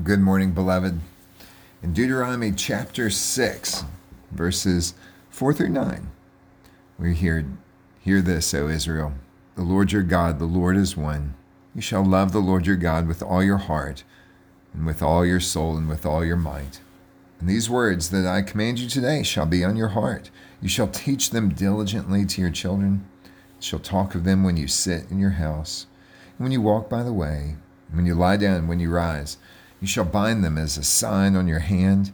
Good morning, beloved. In Deuteronomy chapter 6, verses 4 through 9, we hear, hear this, O Israel. The Lord your God, the Lord is one. You shall love the Lord your God with all your heart, and with all your soul, and with all your might. And these words that I command you today shall be on your heart. You shall teach them diligently to your children. You shall talk of them when you sit in your house, and when you walk by the way, and when you lie down, and when you rise. You shall bind them as a sign on your hand,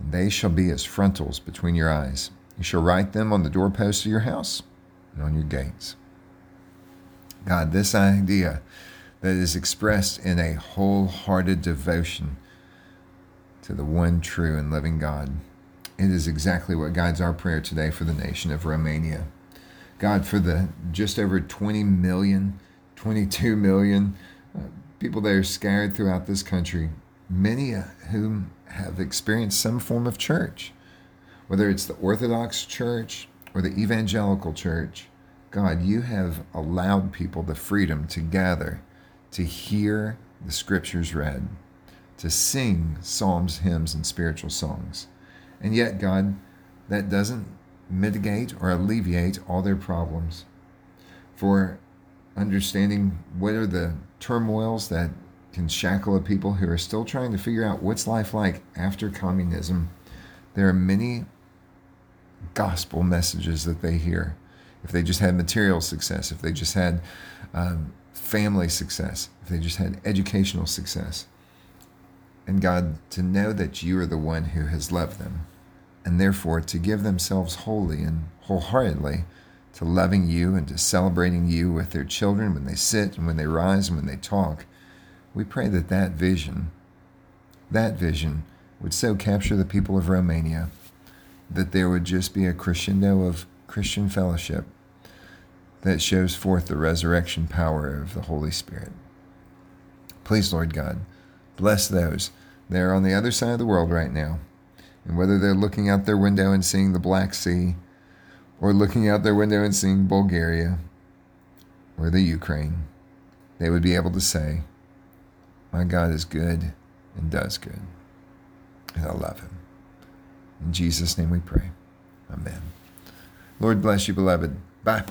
and they shall be as frontals between your eyes. You shall write them on the doorposts of your house and on your gates. God, this idea that is expressed in a wholehearted devotion to the one true and living God, it is exactly what guides our prayer today for the nation of Romania. God, for the just over 20 million, 22 million uh, people that are scattered throughout this country, many of whom have experienced some form of church, whether it's the Orthodox Church or the Evangelical Church. God, you have allowed people the freedom to gather, to hear the scriptures read, to sing psalms, hymns, and spiritual songs. And yet, God, that doesn't mitigate or alleviate all their problems. For understanding what are the turmoils that can shackle a people who are still trying to figure out what's life like after communism. There are many gospel messages that they hear. If they just had material success, if they just had um, family success, if they just had educational success. And God, to know that you are the one who has loved them, and therefore to give themselves wholly and wholeheartedly to loving you and to celebrating you with their children when they sit and when they rise and when they talk. We pray that that vision, that vision, would so capture the people of Romania that there would just be a crescendo of Christian fellowship that shows forth the resurrection power of the Holy Spirit. Please, Lord God, bless those that are on the other side of the world right now. And whether they're looking out their window and seeing the Black Sea, or looking out their window and seeing Bulgaria or the Ukraine, they would be able to say, My God is good and does good, and I love him. In Jesus' name we pray. Amen. Lord bless you, beloved. Bye.